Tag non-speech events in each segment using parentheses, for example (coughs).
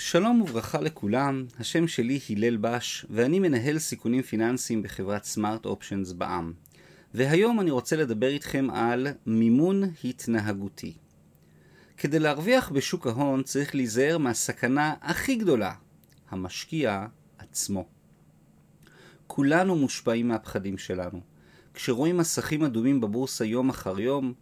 שלום וברכה לכולם, השם שלי הלל בש, ואני מנהל סיכונים פיננסיים בחברת סמארט אופשנס בע"מ. והיום אני רוצה לדבר איתכם על מימון התנהגותי. כדי להרוויח בשוק ההון צריך להיזהר מהסכנה הכי גדולה, המשקיע עצמו. כולנו מושפעים מהפחדים שלנו. כשרואים מסכים אדומים בבורסה יום אחר יום,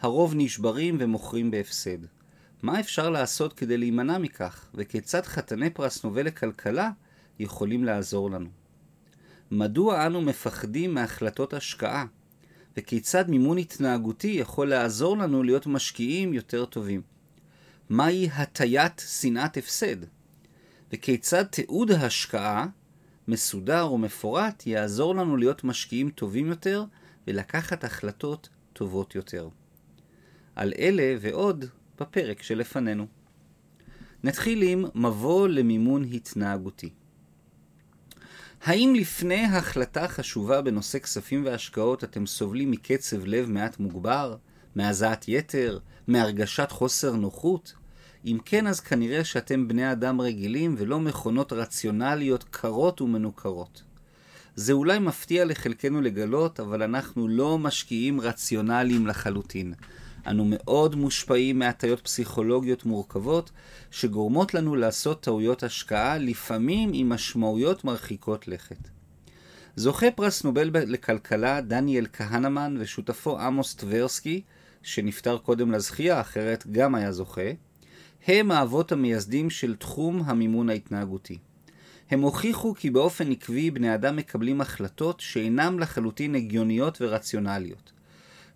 הרוב נשברים ומוכרים בהפסד. מה אפשר לעשות כדי להימנע מכך, וכיצד חתני פרס נובל לכלכלה יכולים לעזור לנו? מדוע אנו מפחדים מהחלטות השקעה, וכיצד מימון התנהגותי יכול לעזור לנו להיות משקיעים יותר טובים? מהי הטיית שנאת הפסד? וכיצד תיעוד ההשקעה, מסודר ומפורט, יעזור לנו להיות משקיעים טובים יותר ולקחת החלטות טובות יותר. על אלה ועוד בפרק שלפנינו. נתחיל עם מבוא למימון התנהגותי. האם לפני החלטה חשובה בנושא כספים והשקעות אתם סובלים מקצב לב מעט מוגבר, מהזעת יתר, מהרגשת חוסר נוחות? אם כן, אז כנראה שאתם בני אדם רגילים ולא מכונות רציונליות קרות ומנוכרות. זה אולי מפתיע לחלקנו לגלות, אבל אנחנו לא משקיעים רציונליים לחלוטין. אנו מאוד מושפעים מהטיות פסיכולוגיות מורכבות, שגורמות לנו לעשות טעויות השקעה, לפעמים עם משמעויות מרחיקות לכת. זוכה פרס נובל לכלכלה דניאל כהנמן ושותפו עמוס טברסקי, שנפטר קודם לזכייה, אחרת גם היה זוכה, הם האבות המייסדים של תחום המימון ההתנהגותי. הם הוכיחו כי באופן עקבי בני אדם מקבלים החלטות שאינם לחלוטין הגיוניות ורציונליות.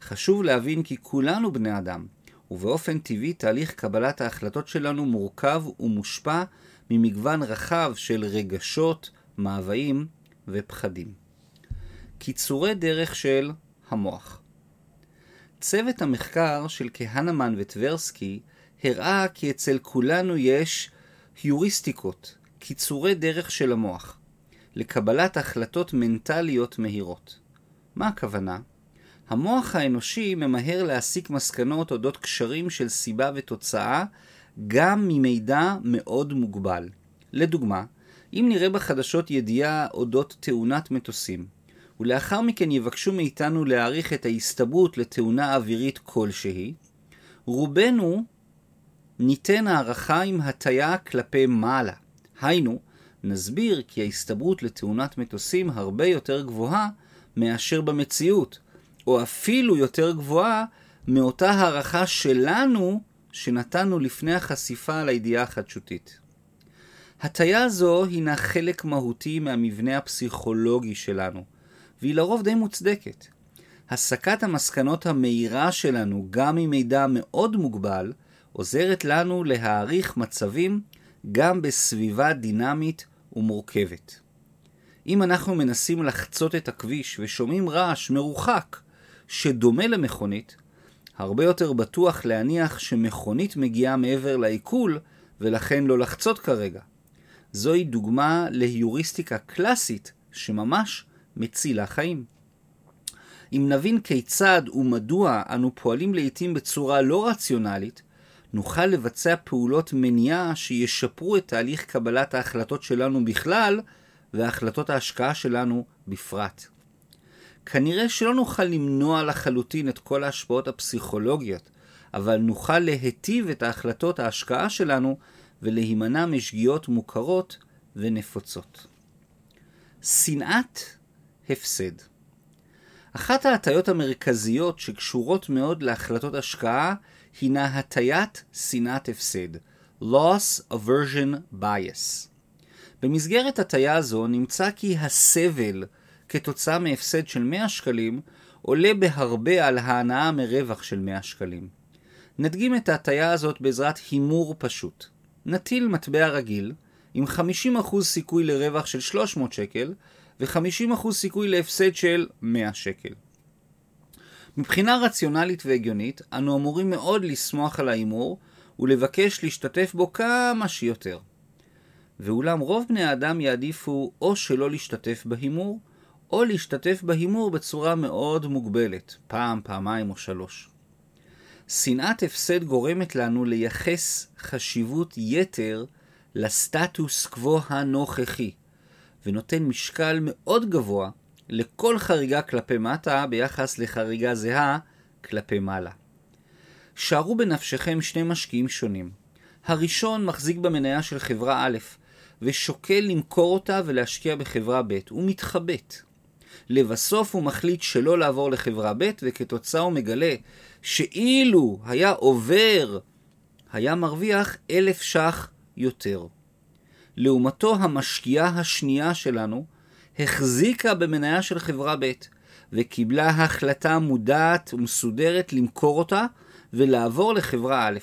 חשוב להבין כי כולנו בני אדם, ובאופן טבעי תהליך קבלת ההחלטות שלנו מורכב ומושפע ממגוון רחב של רגשות, מאוויים ופחדים. קיצורי דרך של המוח צוות המחקר של כהנמן וטברסקי הראה כי אצל כולנו יש היוריסטיקות, קיצורי דרך של המוח, לקבלת החלטות מנטליות מהירות. מה הכוונה? המוח האנושי ממהר להסיק מסקנות אודות קשרים של סיבה ותוצאה גם ממידע מאוד מוגבל. לדוגמה, אם נראה בחדשות ידיעה אודות תאונת מטוסים, ולאחר מכן יבקשו מאיתנו להעריך את ההסתברות לתאונה אווירית כלשהי, רובנו ניתן הערכה עם הטיה כלפי מעלה. היינו, נסביר כי ההסתברות לתאונת מטוסים הרבה יותר גבוהה מאשר במציאות, או אפילו יותר גבוהה מאותה הערכה שלנו שנתנו לפני החשיפה לידיעה החדשותית. הטיה זו הינה חלק מהותי מהמבנה הפסיכולוגי שלנו, והיא לרוב די מוצדקת. הסקת המסקנות המהירה שלנו, גם עם מידע מאוד מוגבל, עוזרת לנו להעריך מצבים גם בסביבה דינמית ומורכבת. אם אנחנו מנסים לחצות את הכביש ושומעים רעש מרוחק שדומה למכונית, הרבה יותר בטוח להניח שמכונית מגיעה מעבר לעיכול ולכן לא לחצות כרגע. זוהי דוגמה להיוריסטיקה קלאסית שממש מצילה חיים. אם נבין כיצד ומדוע אנו פועלים לעיתים בצורה לא רציונלית, נוכל לבצע פעולות מניעה שישפרו את תהליך קבלת ההחלטות שלנו בכלל והחלטות ההשקעה שלנו בפרט. כנראה שלא נוכל למנוע לחלוטין את כל ההשפעות הפסיכולוגיות, אבל נוכל להיטיב את ההחלטות ההשקעה שלנו ולהימנע משגיאות מוכרות ונפוצות. שנאת הפסד אחת ההטיות המרכזיות שקשורות מאוד להחלטות השקעה הינה הטיית שנאת הפסד, loss aversion bias. במסגרת הטיה זו נמצא כי הסבל כתוצאה מהפסד של 100 שקלים עולה בהרבה על ההנאה מרווח של 100 שקלים. נדגים את ההטיה הזאת בעזרת הימור פשוט. נטיל מטבע רגיל עם 50% סיכוי לרווח של 300 שקל ו-50% סיכוי להפסד של 100 שקל. מבחינה רציונלית והגיונית, אנו אמורים מאוד לשמוח על ההימור ולבקש להשתתף בו כמה שיותר. ואולם רוב בני האדם יעדיפו או שלא להשתתף בהימור, או להשתתף בהימור בצורה מאוד מוגבלת, פעם, פעמיים או שלוש. שנאת הפסד גורמת לנו לייחס חשיבות יתר לסטטוס קוו הנוכחי, ונותן משקל מאוד גבוה לכל חריגה כלפי מטה ביחס לחריגה זהה כלפי מעלה. שערו בנפשכם שני משקיעים שונים. הראשון מחזיק במניה של חברה א', ושוקל למכור אותה ולהשקיע בחברה ב'. הוא מתחבט. לבסוף הוא מחליט שלא לעבור לחברה ב', וכתוצאה הוא מגלה שאילו היה עובר, היה מרוויח אלף ש"ח יותר. לעומתו המשקיעה השנייה שלנו החזיקה במניה של חברה ב', וקיבלה החלטה מודעת ומסודרת למכור אותה ולעבור לחברה א'.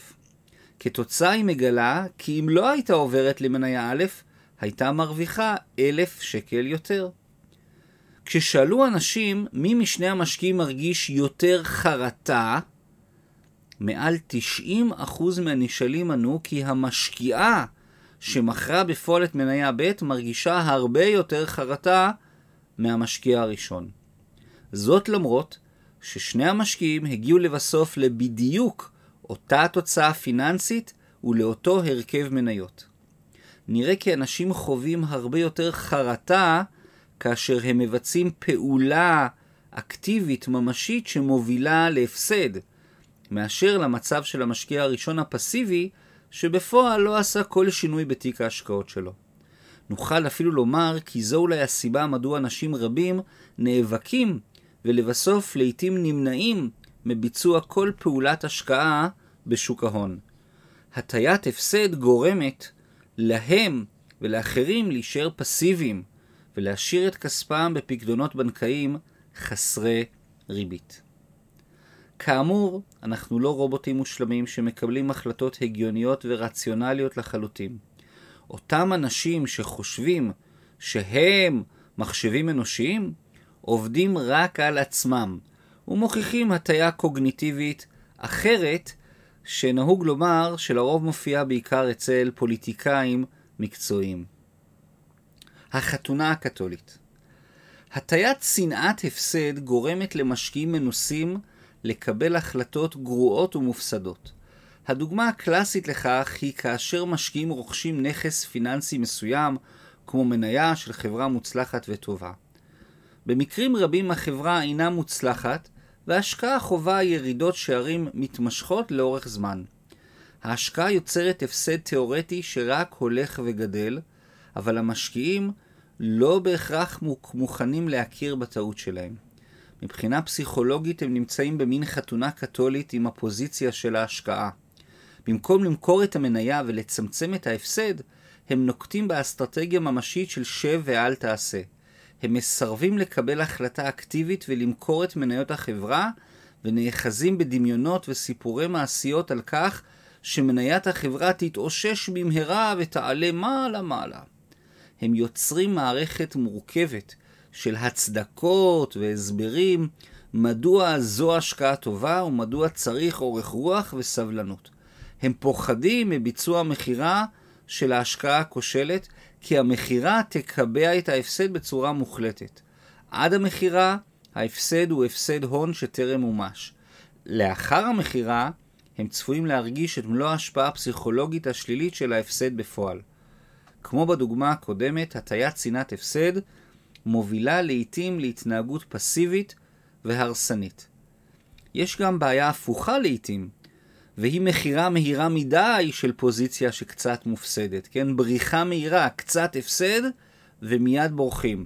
כתוצאה היא מגלה כי אם לא הייתה עוברת למניה א', הייתה מרוויחה אלף שקל יותר. כששאלו אנשים מי משני המשקיעים מרגיש יותר חרטה, מעל 90% מהנשאלים ענו כי המשקיעה שמכרה בפועל את מניה ב' מרגישה הרבה יותר חרטה מהמשקיע הראשון. זאת למרות ששני המשקיעים הגיעו לבסוף לבדיוק אותה תוצאה פיננסית ולאותו הרכב מניות. נראה כי אנשים חווים הרבה יותר חרטה כאשר הם מבצעים פעולה אקטיבית ממשית שמובילה להפסד, מאשר למצב של המשקיע הראשון הפסיבי, שבפועל לא עשה כל שינוי בתיק ההשקעות שלו. נוכל אפילו לומר כי זו אולי הסיבה מדוע אנשים רבים נאבקים ולבסוף לעתים נמנעים מביצוע כל פעולת השקעה בשוק ההון. הטיית הפסד גורמת להם ולאחרים להישאר פסיביים ולהשאיר את כספם בפקדונות בנקאיים חסרי ריבית. כאמור, אנחנו לא רובוטים מושלמים שמקבלים החלטות הגיוניות ורציונליות לחלוטין. אותם אנשים שחושבים שהם מחשבים אנושיים, עובדים רק על עצמם, ומוכיחים הטיה קוגניטיבית אחרת, שנהוג לומר שלרוב מופיעה בעיקר אצל פוליטיקאים מקצועיים. החתונה הקתולית הטיית שנאת הפסד גורמת למשקיעים מנוסים לקבל החלטות גרועות ומופסדות. הדוגמה הקלאסית לכך היא כאשר משקיעים רוכשים נכס פיננסי מסוים, כמו מניה של חברה מוצלחת וטובה. במקרים רבים החברה אינה מוצלחת, וההשקעה חווה ירידות שערים מתמשכות לאורך זמן. ההשקעה יוצרת הפסד תאורטי שרק הולך וגדל, אבל המשקיעים לא בהכרח מוכנים להכיר בטעות שלהם. מבחינה פסיכולוגית הם נמצאים במין חתונה קתולית עם הפוזיציה של ההשקעה. במקום למכור את המניה ולצמצם את ההפסד, הם נוקטים באסטרטגיה ממשית של שב ואל תעשה. הם מסרבים לקבל החלטה אקטיבית ולמכור את מניות החברה, ונאחזים בדמיונות וסיפורי מעשיות על כך שמניית החברה תתאושש במהרה ותעלה מעלה-מעלה. הם יוצרים מערכת מורכבת של הצדקות והסברים מדוע זו השקעה טובה ומדוע צריך אורך רוח וסבלנות. הם פוחדים מביצוע מכירה של ההשקעה הכושלת, כי המכירה תקבע את ההפסד בצורה מוחלטת. עד המכירה, ההפסד הוא הפסד הון שטרם מומש. לאחר המכירה, הם צפויים להרגיש את מלוא ההשפעה הפסיכולוגית השלילית של ההפסד בפועל. כמו בדוגמה הקודמת, הטיית שנאת הפסד מובילה לעתים להתנהגות פסיבית והרסנית. יש גם בעיה הפוכה לעתים, והיא מכירה מהירה מדי של פוזיציה שקצת מופסדת, כן? בריחה מהירה, קצת הפסד, ומיד בורחים.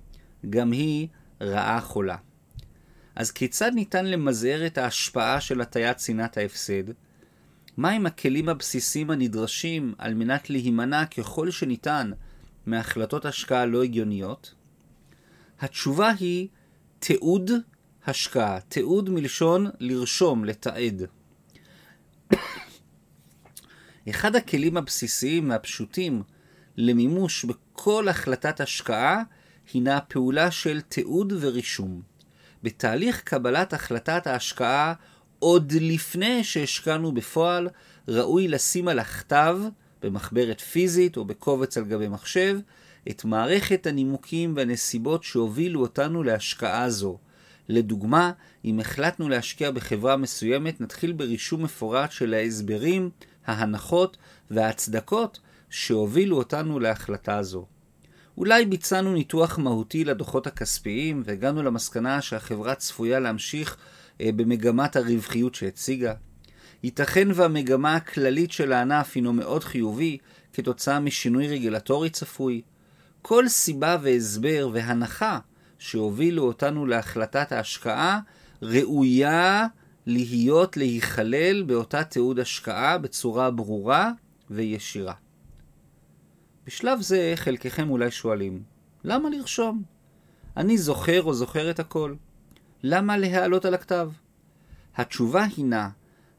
גם היא רעה חולה. אז כיצד ניתן למזער את ההשפעה של הטיית שנאת ההפסד? מהם הכלים הבסיסיים הנדרשים על מנת להימנע ככל שניתן מהחלטות השקעה לא הגיוניות? התשובה היא תיעוד השקעה. תיעוד מלשון לרשום, לתעד. (coughs) אחד הכלים הבסיסיים והפשוטים למימוש בכל החלטת השקעה הינה פעולה של תיעוד ורישום. בתהליך קבלת החלטת ההשקעה עוד לפני שהשקענו בפועל, ראוי לשים על הכתב, במחברת פיזית או בקובץ על גבי מחשב, את מערכת הנימוקים והנסיבות שהובילו אותנו להשקעה זו. לדוגמה, אם החלטנו להשקיע בחברה מסוימת, נתחיל ברישום מפורט של ההסברים, ההנחות וההצדקות שהובילו אותנו להחלטה זו. אולי ביצענו ניתוח מהותי לדוחות הכספיים והגענו למסקנה שהחברה צפויה להמשיך במגמת הרווחיות שהציגה. ייתכן והמגמה הכללית של הענף הינו מאוד חיובי כתוצאה משינוי רגולטורי צפוי. כל סיבה והסבר והנחה שהובילו אותנו להחלטת ההשקעה ראויה להיות להיכלל באותה תיעוד השקעה בצורה ברורה וישירה. בשלב זה חלקכם אולי שואלים, למה לרשום? אני זוכר או זוכר את הכל. למה להעלות על הכתב? התשובה הינה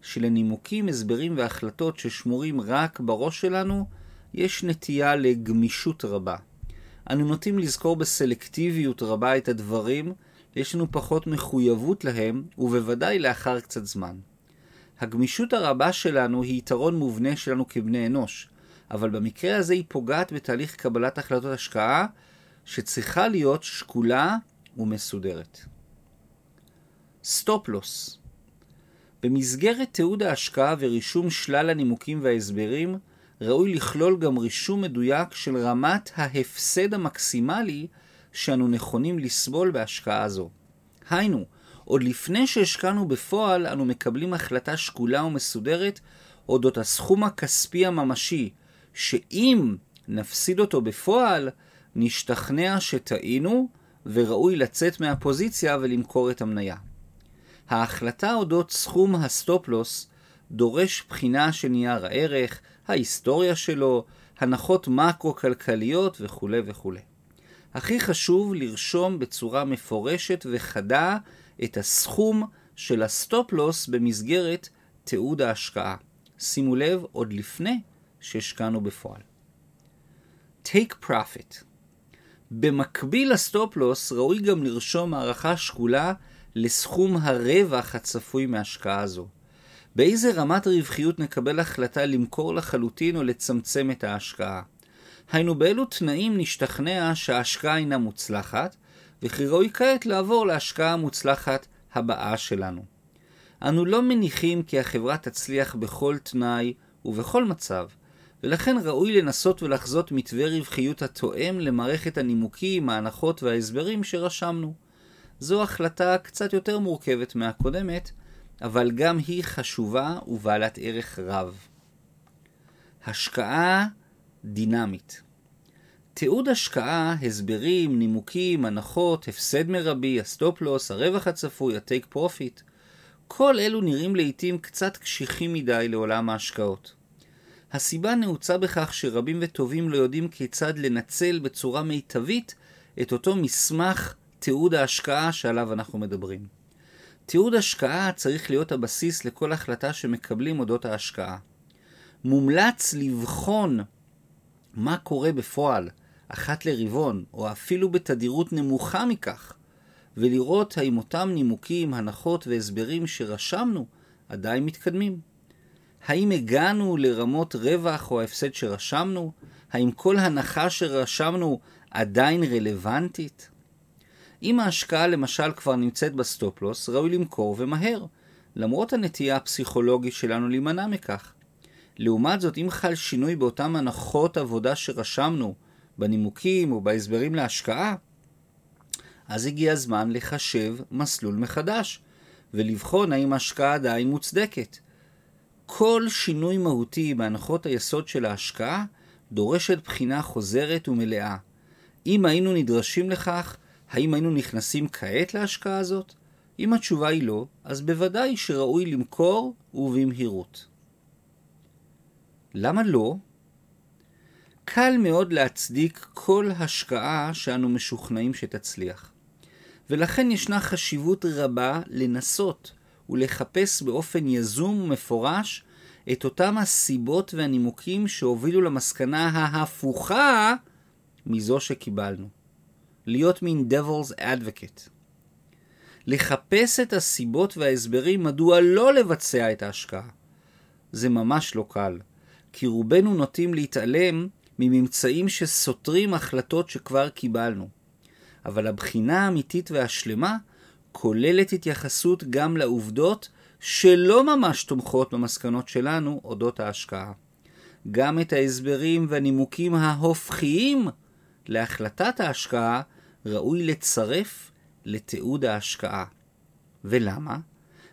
שלנימוקים, הסברים והחלטות ששמורים רק בראש שלנו, יש נטייה לגמישות רבה. אנו נוטים לזכור בסלקטיביות רבה את הדברים, ויש לנו פחות מחויבות להם, ובוודאי לאחר קצת זמן. הגמישות הרבה שלנו היא יתרון מובנה שלנו כבני אנוש, אבל במקרה הזה היא פוגעת בתהליך קבלת החלטות השקעה, שצריכה להיות שקולה ומסודרת. stop-loss במסגרת תיעוד ההשקעה ורישום שלל הנימוקים וההסברים, ראוי לכלול גם רישום מדויק של רמת ההפסד המקסימלי שאנו נכונים לסבול בהשקעה זו. היינו, עוד לפני שהשקענו בפועל, אנו מקבלים החלטה שקולה ומסודרת אודות הסכום הכספי הממשי, שאם נפסיד אותו בפועל, נשתכנע שטעינו וראוי לצאת מהפוזיציה ולמכור את המניה. ההחלטה אודות סכום ה stop-loss דורש בחינה של נייר הערך, ההיסטוריה שלו, הנחות מקרו-כלכליות וכו' וכו'. הכי חשוב לרשום בצורה מפורשת וחדה את הסכום של ה stop-loss במסגרת תיעוד ההשקעה. שימו לב, עוד לפני שהשקענו בפועל. Take profit במקביל לסטופ-לוס ראוי גם לרשום הערכה שקולה לסכום הרווח הצפוי מהשקעה זו. באיזה רמת רווחיות נקבל החלטה למכור לחלוטין או לצמצם את ההשקעה. היינו באילו תנאים נשתכנע שההשקעה אינה מוצלחת, וכי ראוי כעת לעבור להשקעה המוצלחת הבאה שלנו. אנו לא מניחים כי החברה תצליח בכל תנאי ובכל מצב, ולכן ראוי לנסות ולחזות מתווה רווחיות התואם למערכת הנימוקים, ההנחות וההסברים שרשמנו. זו החלטה קצת יותר מורכבת מהקודמת, אבל גם היא חשובה ובעלת ערך רב. השקעה דינמית תיעוד השקעה, הסברים, נימוקים, הנחות, הפסד מרבי, ה stop-loss, הרווח הצפוי, ה take profit, כל אלו נראים לעיתים קצת קשיחים מדי לעולם ההשקעות. הסיבה נעוצה בכך שרבים וטובים לא יודעים כיצד לנצל בצורה מיטבית את אותו מסמך תיעוד ההשקעה שעליו אנחנו מדברים. תיעוד השקעה צריך להיות הבסיס לכל החלטה שמקבלים אודות ההשקעה. מומלץ לבחון מה קורה בפועל, אחת לרבעון, או אפילו בתדירות נמוכה מכך, ולראות האם אותם נימוקים, הנחות והסברים שרשמנו עדיין מתקדמים. האם הגענו לרמות רווח או ההפסד שרשמנו? האם כל הנחה שרשמנו עדיין רלוונטית? אם ההשקעה למשל כבר נמצאת בסטופלוס, ראוי למכור ומהר, למרות הנטייה הפסיכולוגית שלנו להימנע מכך. לעומת זאת, אם חל שינוי באותן הנחות עבודה שרשמנו, בנימוקים או בהסברים להשקעה, אז הגיע הזמן לחשב מסלול מחדש, ולבחון האם ההשקעה עדיין מוצדקת. כל שינוי מהותי בהנחות היסוד של ההשקעה דורשת בחינה חוזרת ומלאה. אם היינו נדרשים לכך, האם היינו נכנסים כעת להשקעה הזאת? אם התשובה היא לא, אז בוודאי שראוי למכור ובמהירות. למה לא? קל מאוד להצדיק כל השקעה שאנו משוכנעים שתצליח. ולכן ישנה חשיבות רבה לנסות ולחפש באופן יזום ומפורש את אותם הסיבות והנימוקים שהובילו למסקנה ההפוכה מזו שקיבלנו. להיות מין devil's advocate. לחפש את הסיבות וההסברים מדוע לא לבצע את ההשקעה. זה ממש לא קל, כי רובנו נוטים להתעלם מממצאים שסותרים החלטות שכבר קיבלנו. אבל הבחינה האמיתית והשלמה כוללת התייחסות גם לעובדות שלא ממש תומכות במסקנות שלנו אודות ההשקעה. גם את ההסברים והנימוקים ההופכיים להחלטת ההשקעה ראוי לצרף לתיעוד ההשקעה. ולמה?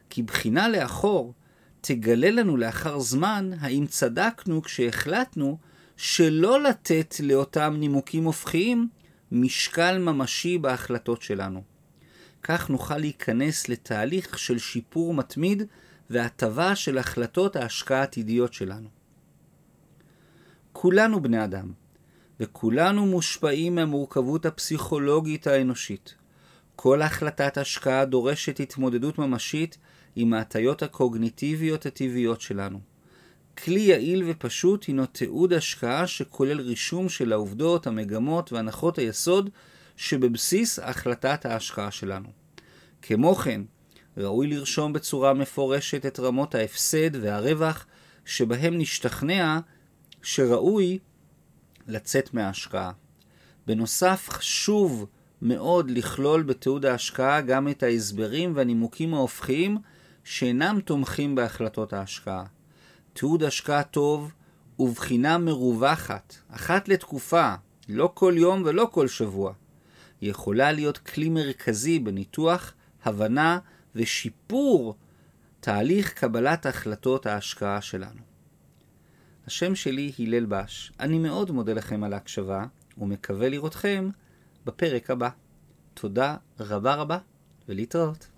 כי בחינה לאחור תגלה לנו לאחר זמן האם צדקנו כשהחלטנו שלא לתת לאותם נימוקים הופכיים משקל ממשי בהחלטות שלנו. כך נוכל להיכנס לתהליך של שיפור מתמיד והטבה של החלטות ההשקעה העתידיות שלנו. כולנו בני אדם, וכולנו מושפעים מהמורכבות הפסיכולוגית האנושית. כל החלטת השקעה דורשת התמודדות ממשית עם ההטיות הקוגניטיביות הטבעיות שלנו. כלי יעיל ופשוט הינו תיעוד השקעה שכולל רישום של העובדות, המגמות והנחות היסוד שבבסיס החלטת ההשקעה שלנו. כמו כן, ראוי לרשום בצורה מפורשת את רמות ההפסד והרווח שבהם נשתכנע שראוי לצאת מההשקעה. בנוסף, חשוב מאוד לכלול בתיעוד ההשקעה גם את ההסברים והנימוקים ההופכיים שאינם תומכים בהחלטות ההשקעה. תיעוד השקעה טוב ובחינה מרווחת, אחת לתקופה, לא כל יום ולא כל שבוע, יכולה להיות כלי מרכזי בניתוח, הבנה ושיפור תהליך קבלת החלטות ההשקעה שלנו. השם שלי הלל בש, אני מאוד מודה לכם על ההקשבה ומקווה לראותכם בפרק הבא. תודה רבה רבה ולהתראות.